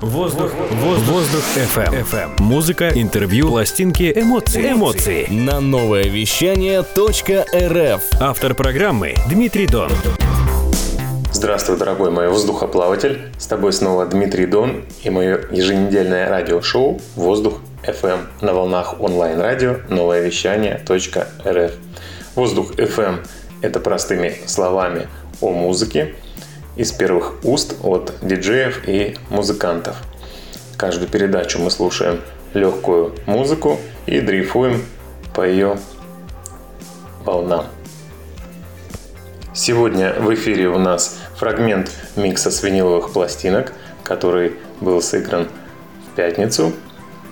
Воздух, воздух, воздух FM. FM. Музыка, интервью, пластинки, эмоции. Эмоции. На новое вещание .рф. Автор программы Дмитрий Дон. Здравствуй, дорогой мой воздухоплаватель. С тобой снова Дмитрий Дон и мое еженедельное радиошоу «Воздух FM» на волнах онлайн-радио «Новое вещание .рф». «Воздух FM» – это простыми словами о музыке – из первых уст от диджеев и музыкантов. Каждую передачу мы слушаем легкую музыку и дрейфуем по ее волнам. Сегодня в эфире у нас фрагмент микса с виниловых пластинок, который был сыгран в пятницу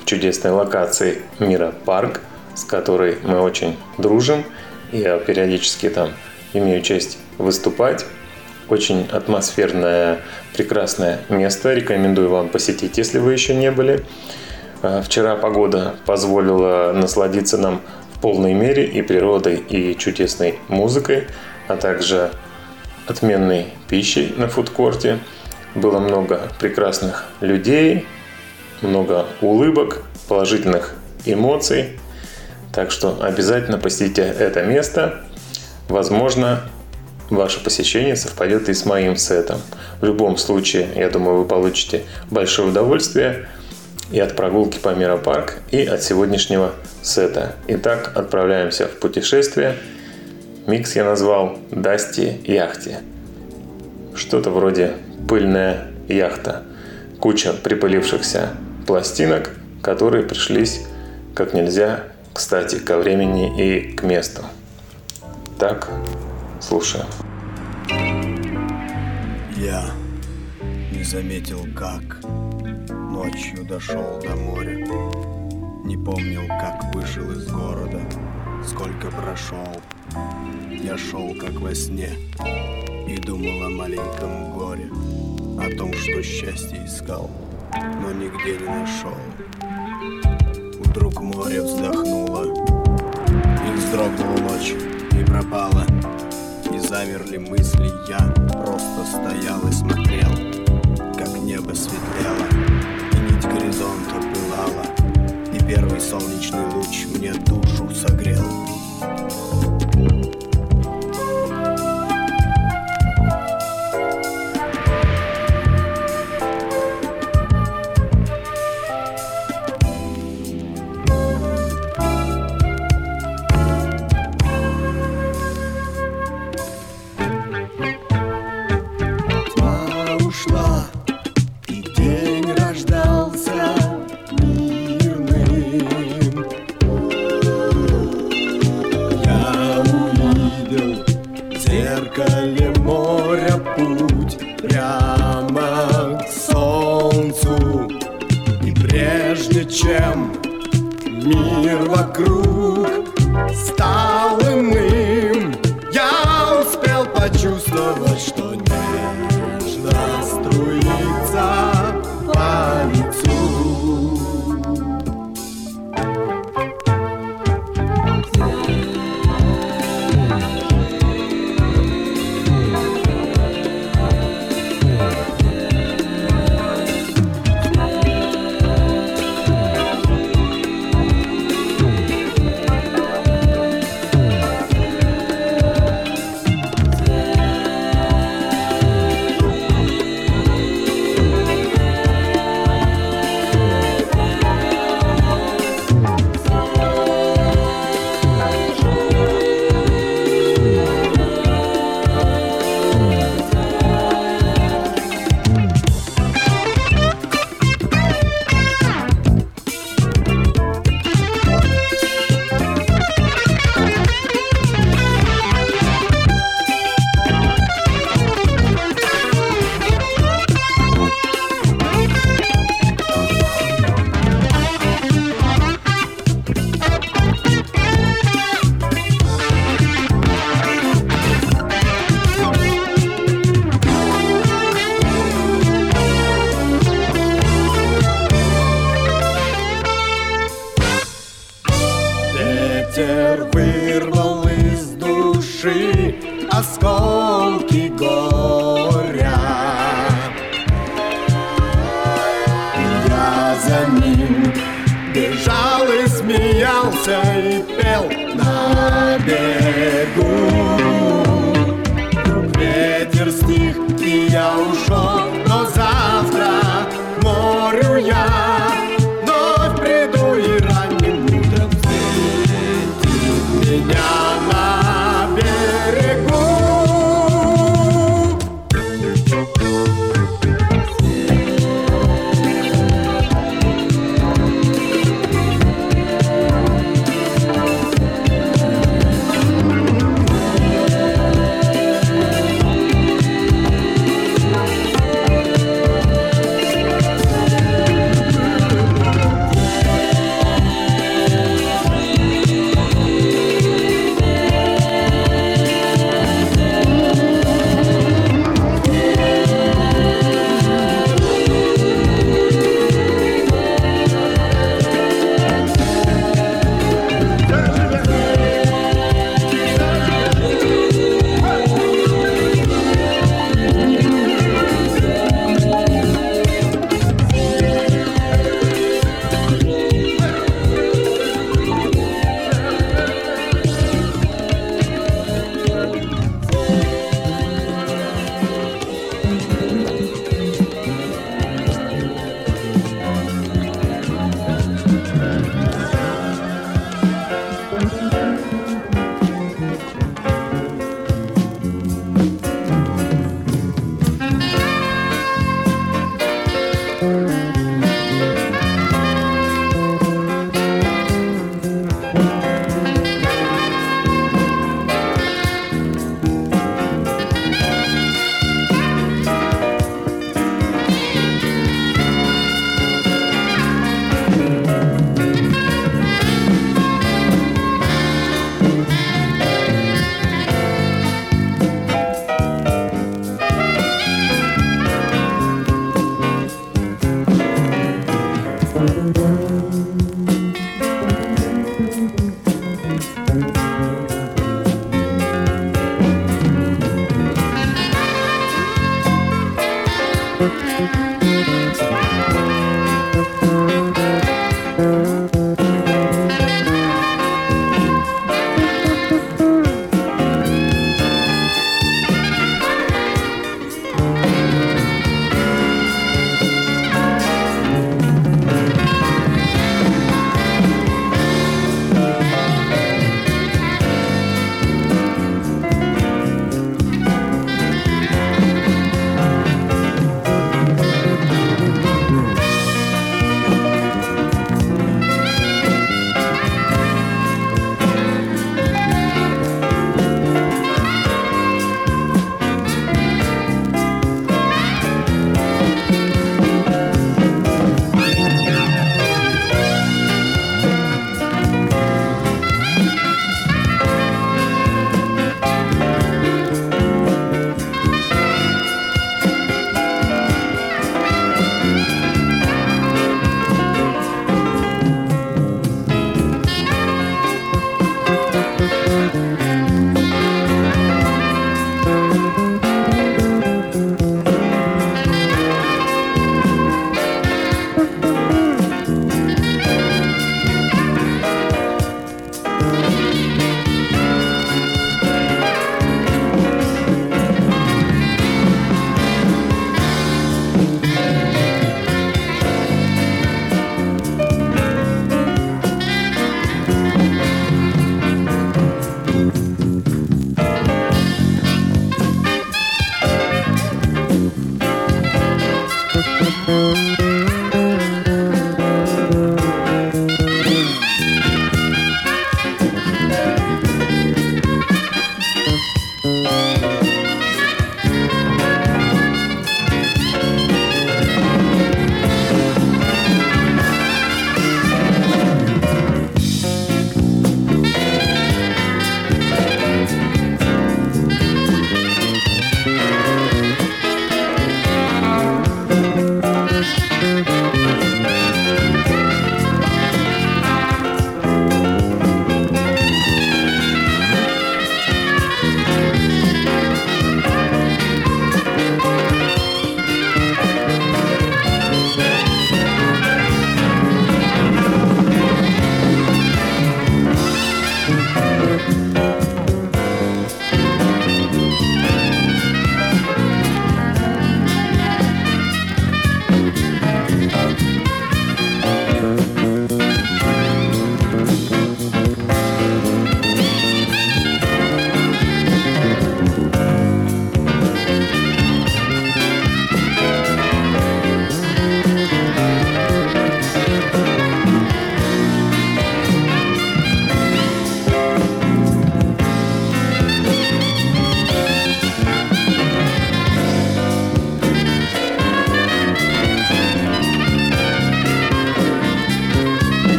в чудесной локации Мира Парк, с которой мы очень дружим. Я периодически там имею честь выступать. Очень атмосферное, прекрасное место. Рекомендую вам посетить, если вы еще не были. А, вчера погода позволила насладиться нам в полной мере и природой, и чудесной музыкой, а также отменной пищей на фудкорте. Было много прекрасных людей, много улыбок, положительных эмоций. Так что обязательно посетите это место. Возможно, ваше посещение совпадет и с моим сетом. В любом случае, я думаю, вы получите большое удовольствие и от прогулки по Мира Парк, и от сегодняшнего сета. Итак, отправляемся в путешествие. Микс я назвал «Dusty Yachty». Что-то вроде «Пыльная яхта». Куча припылившихся пластинок, которые пришлись как нельзя кстати ко времени и к месту. Так, Слушаем. Я не заметил, как ночью дошел до моря. Не помнил, как вышел из города, сколько прошел. Я шел, как во сне, и думал о маленьком горе, о том, что счастье искал, но нигде не нашел. Вдруг море вздохнуло, и вздрогнула ночь, и пропала замерли мысли Я просто стоял и смотрел Как небо светлело И нить горизонта пылала И первый солнечный луч мне душу согрел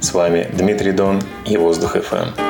С вами Дмитрий Дон и Воздух FM.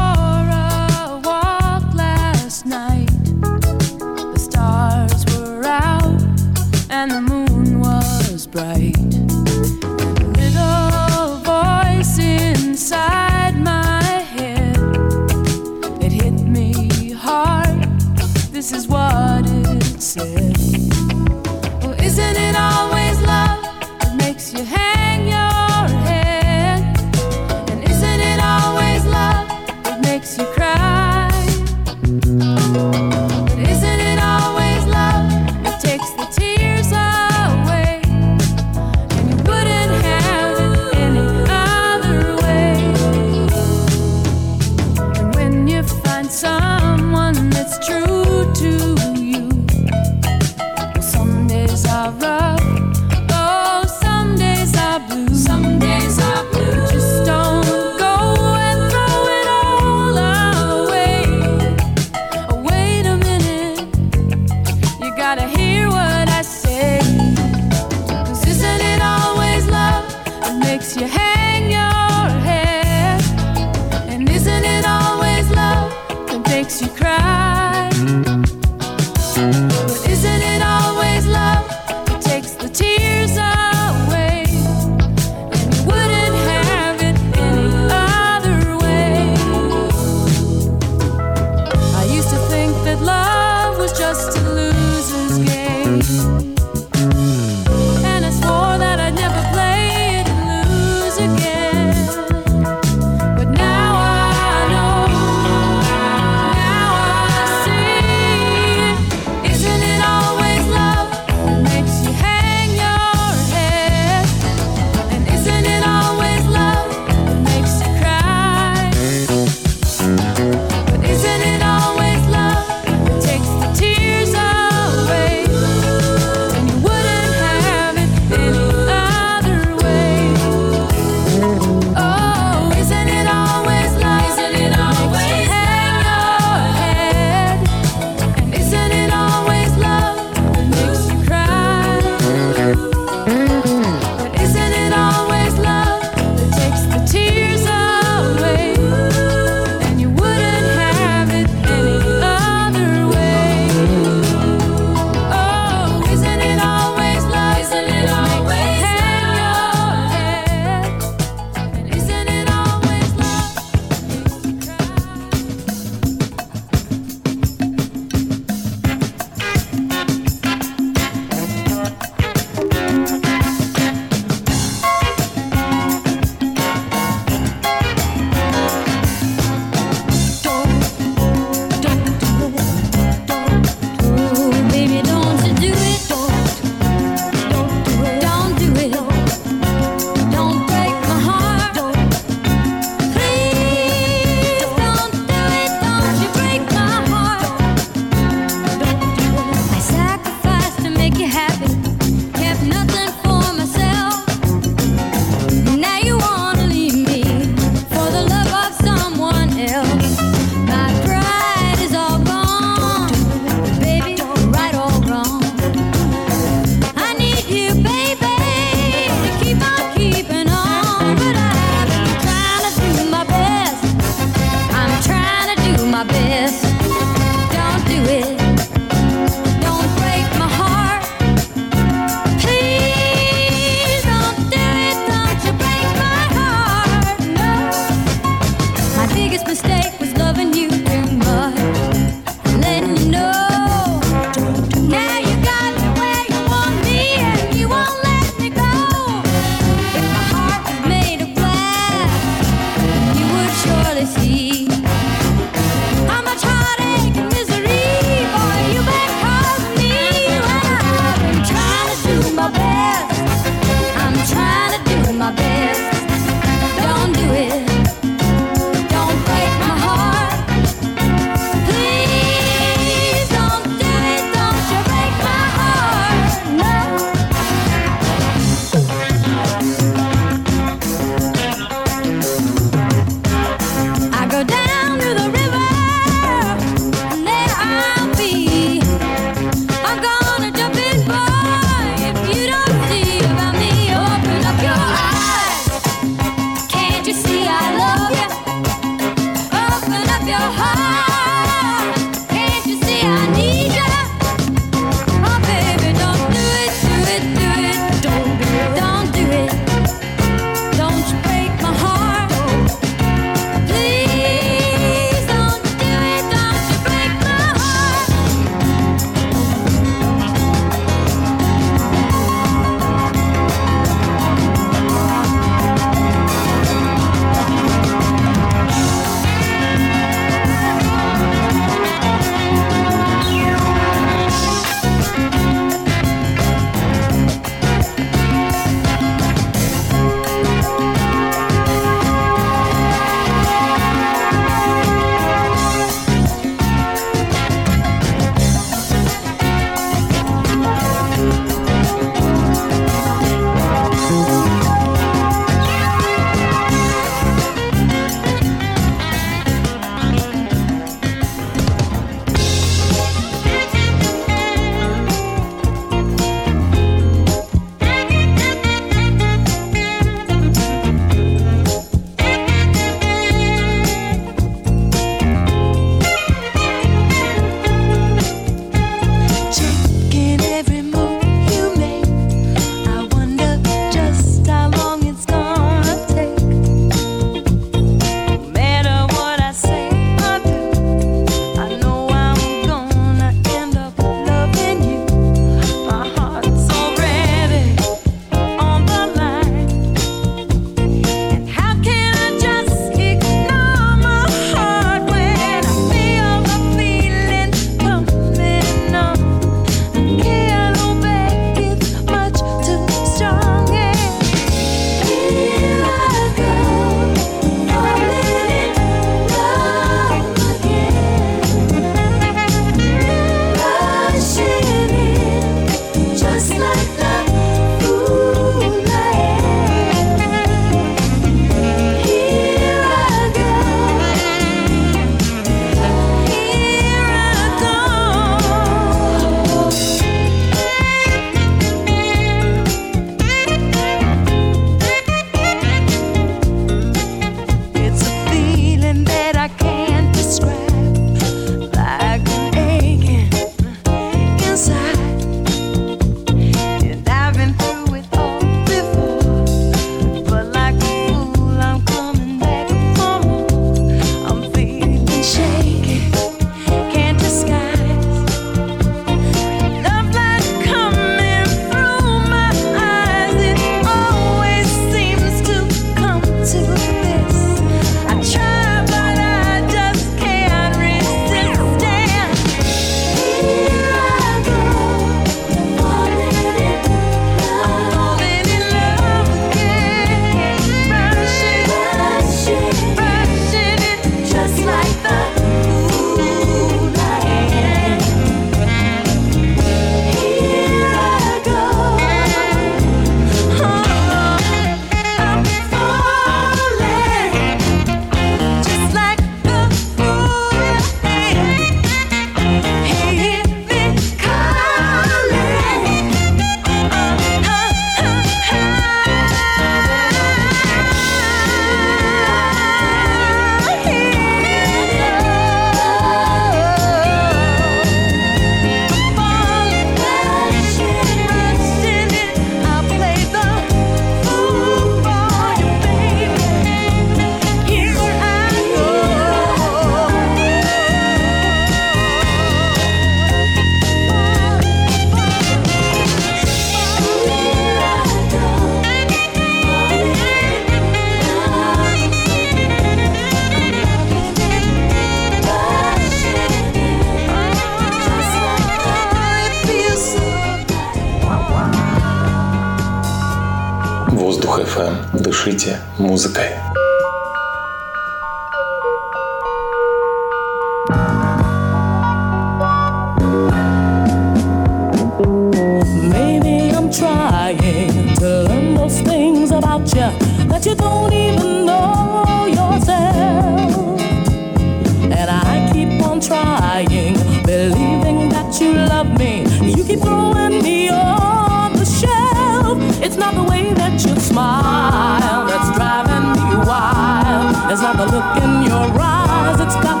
God's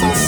Yes.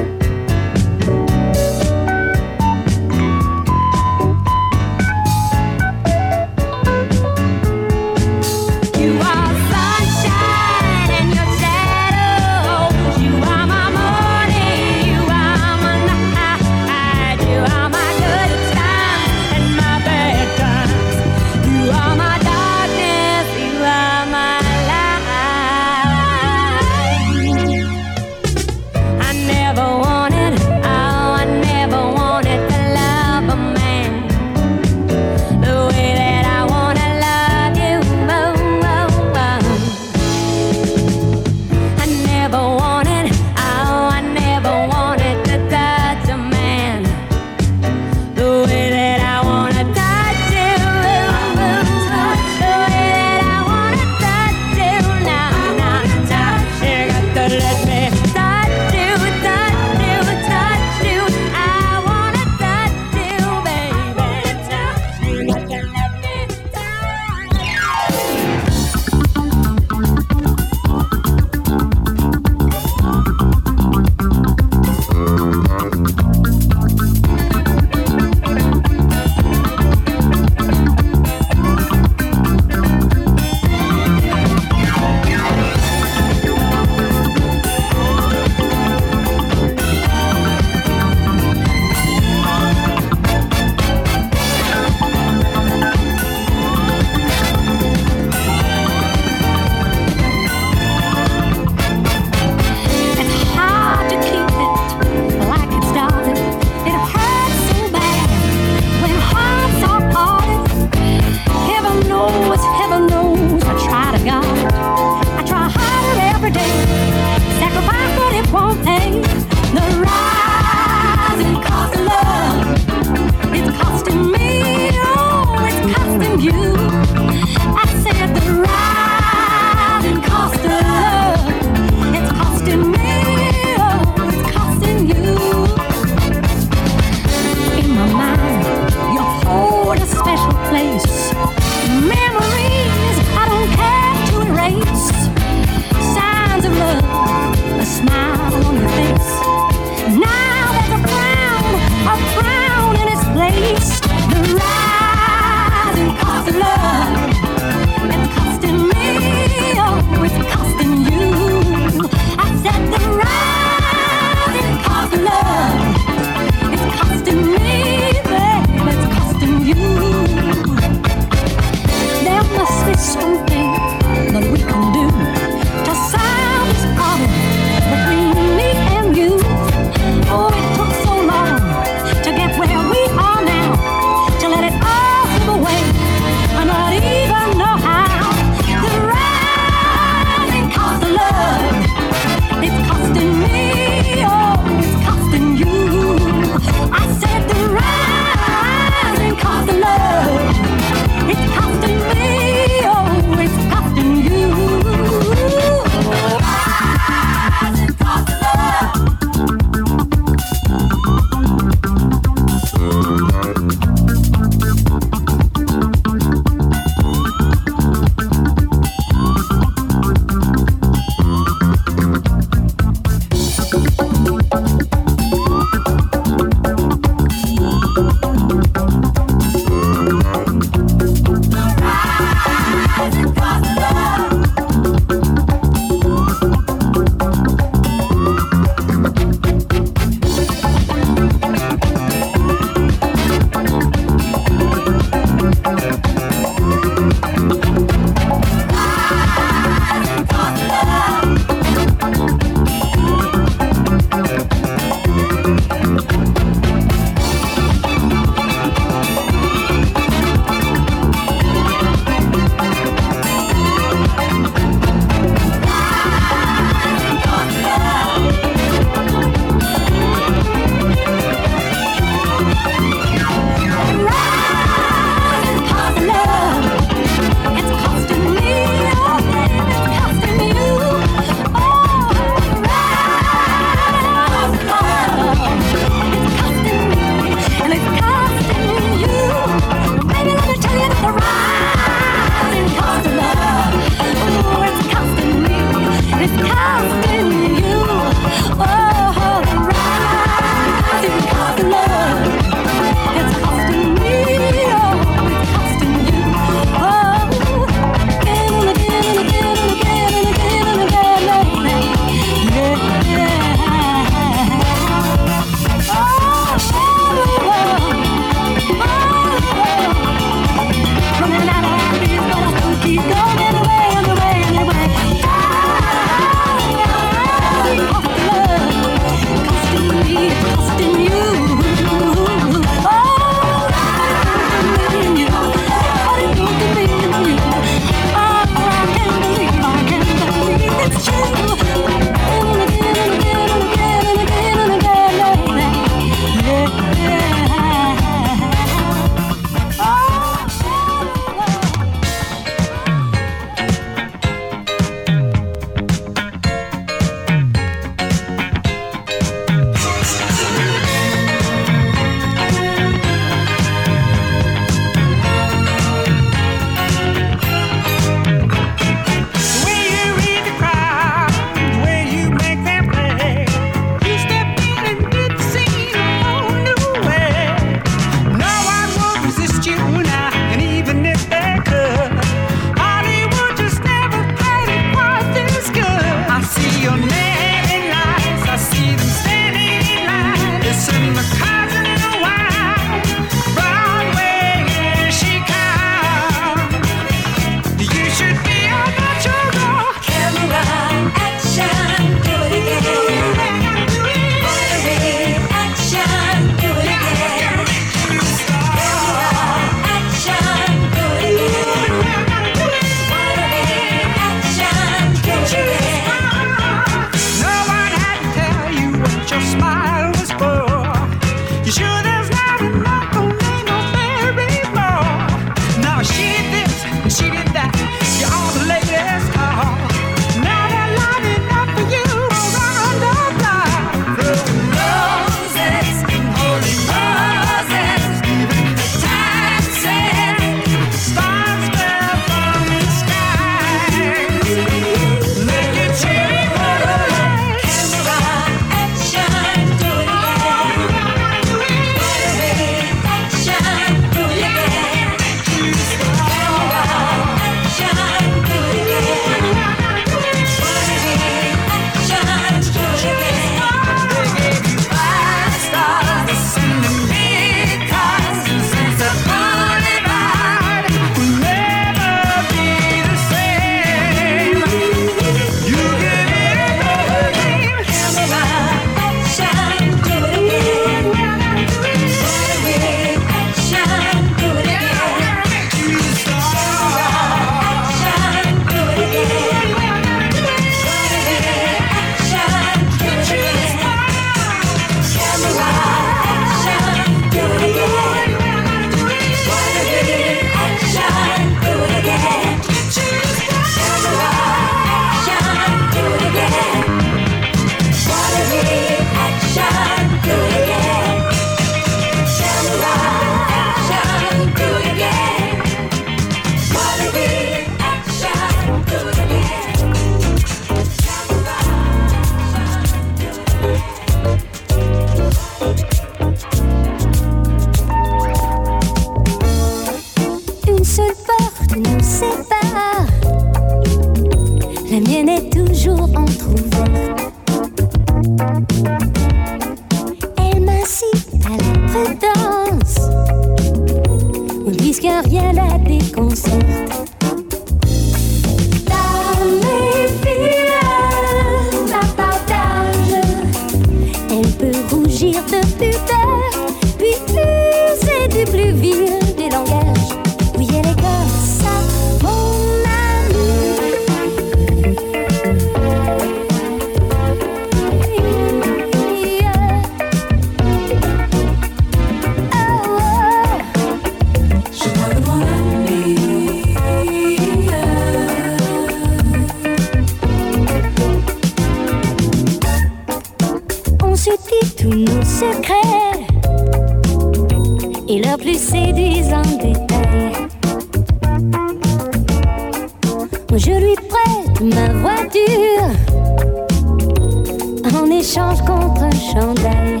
échange contre un chandail.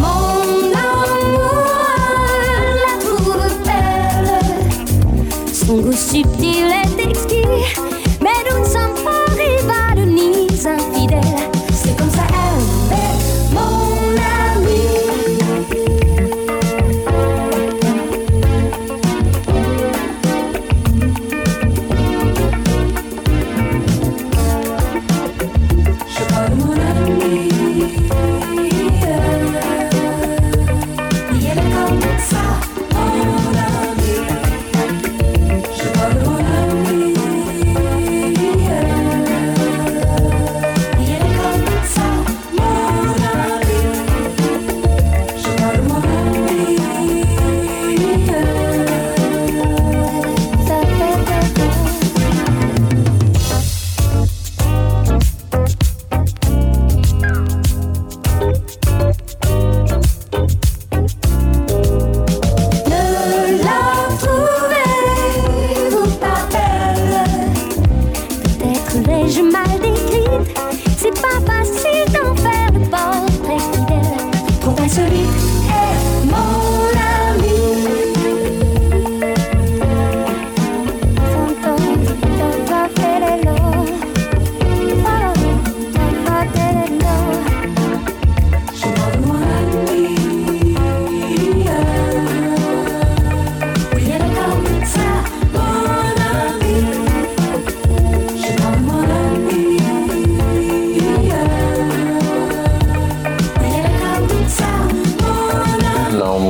Mon amour la trouve belle, son goût subtil.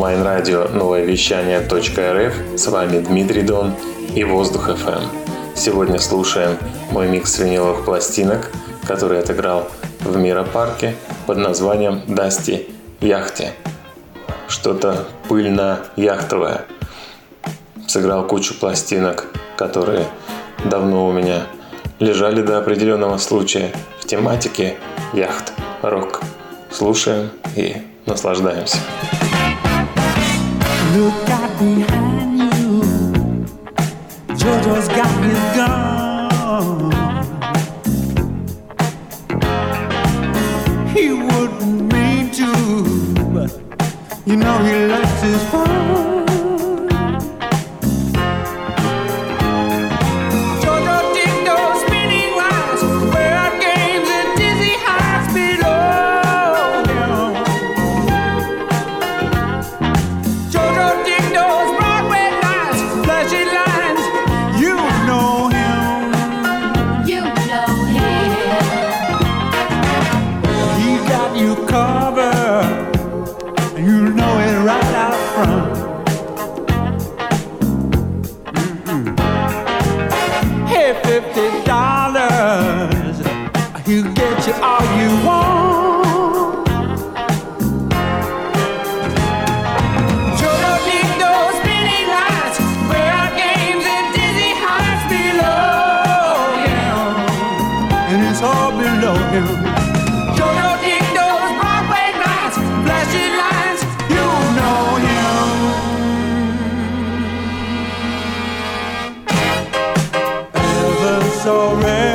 онлайн-радио «Новое вещание .рф». С вами Дмитрий Дон и Воздух FM. Сегодня слушаем мой микс виниловых пластинок, который отыграл в Миропарке под названием «Дасти яхте». Что-то пыльно-яхтовое. Сыграл кучу пластинок, которые давно у меня лежали до определенного случая в тематике яхт, рок. Слушаем и наслаждаемся. behind you. Jojo's got his gun. He wouldn't mean to, but you know he loves his phone. already.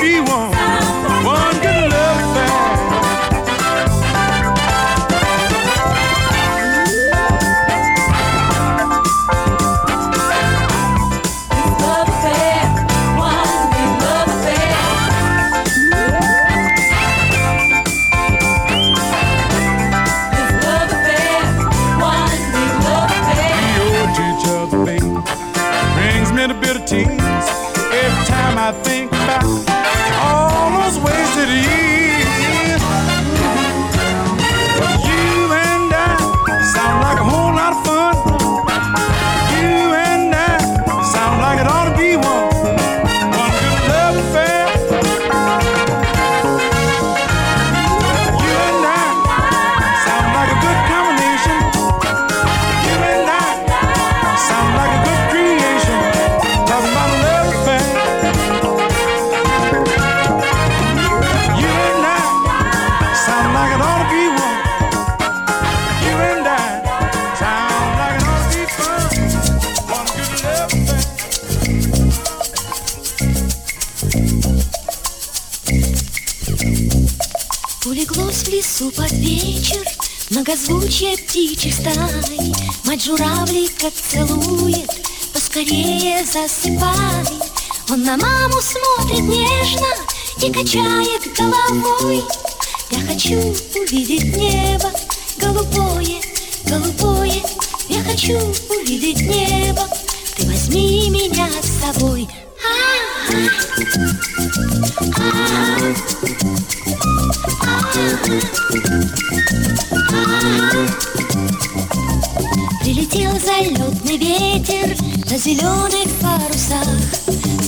we want. На маму смотрит нежно и качает головой. Я хочу увидеть небо голубое, голубое. Я хочу увидеть небо, ты возьми меня с собой. Прилетел залетный ветер на зеленых парусах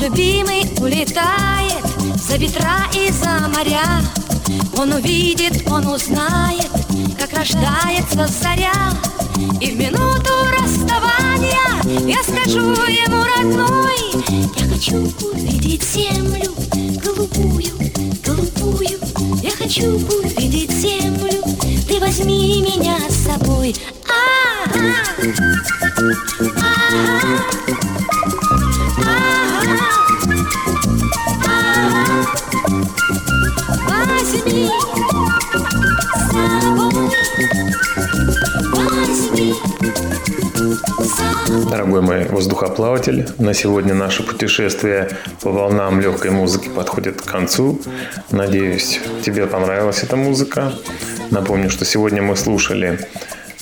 Любимый улетает за ветра и за моря Он увидит, он узнает, как рождается заря И в минуту расставания я скажу ему, родной Я хочу увидеть землю голубую, голубую Я хочу увидеть землю, ты возьми меня с собой а -а -а. А -а -а. Дорогой мой воздухоплаватель, на сегодня наше путешествие по волнам легкой музыки подходит к концу. Надеюсь, тебе понравилась эта музыка. Напомню, что сегодня мы слушали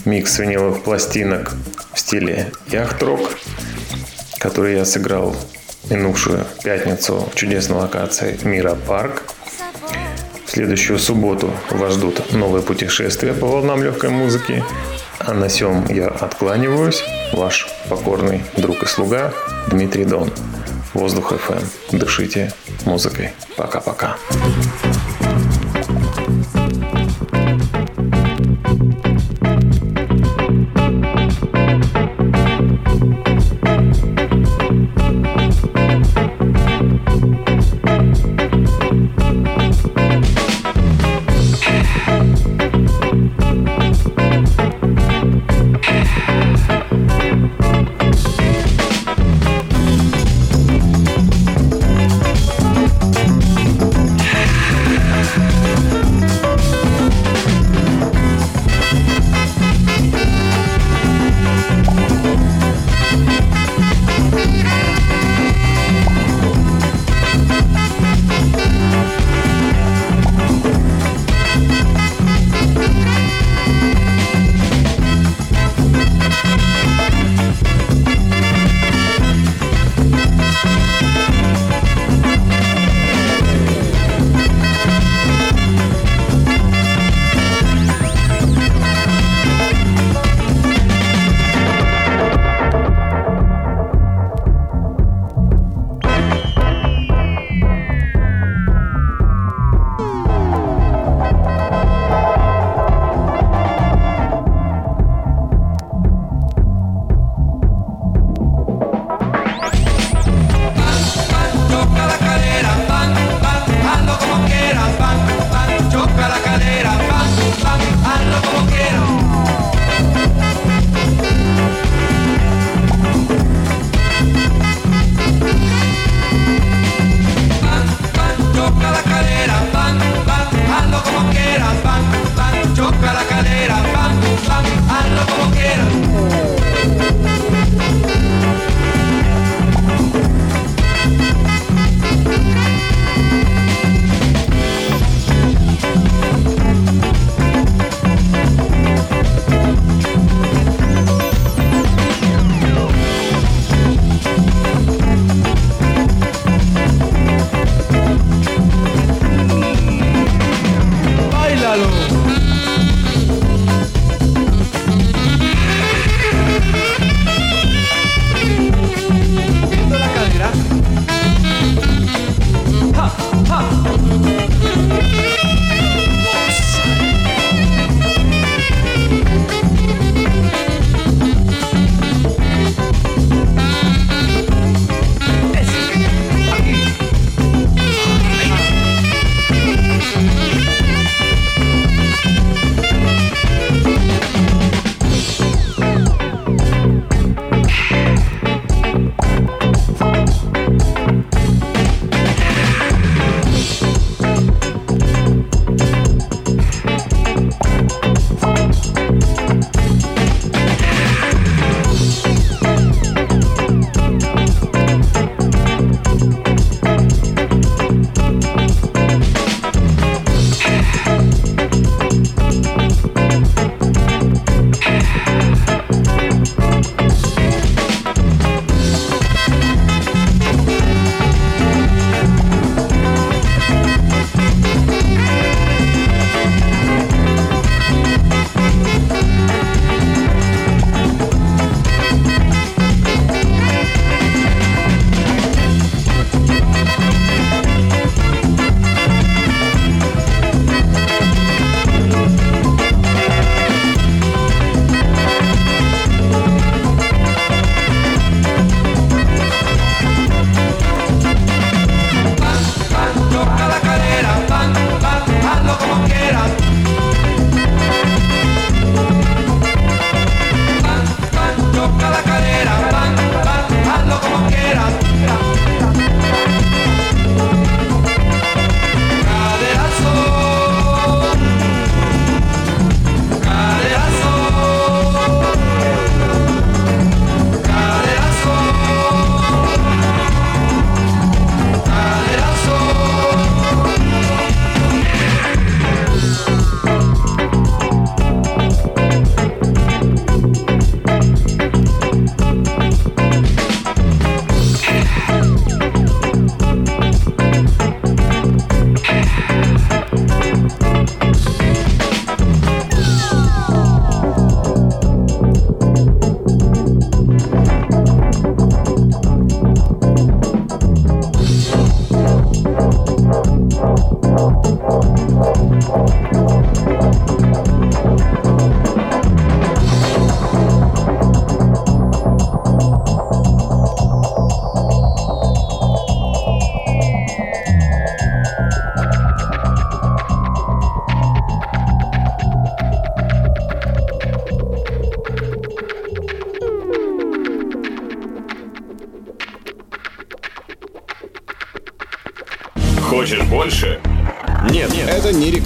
микс виниловых пластинок в стиле яхт-рок, который я сыграл минувшую пятницу в чудесной локации Мира Парк – в следующую субботу вас ждут новые путешествия по волнам легкой музыки. А на сём я откланиваюсь. Ваш покорный друг и слуга Дмитрий Дон. Воздух FM. Дышите музыкой. Пока-пока. Хочешь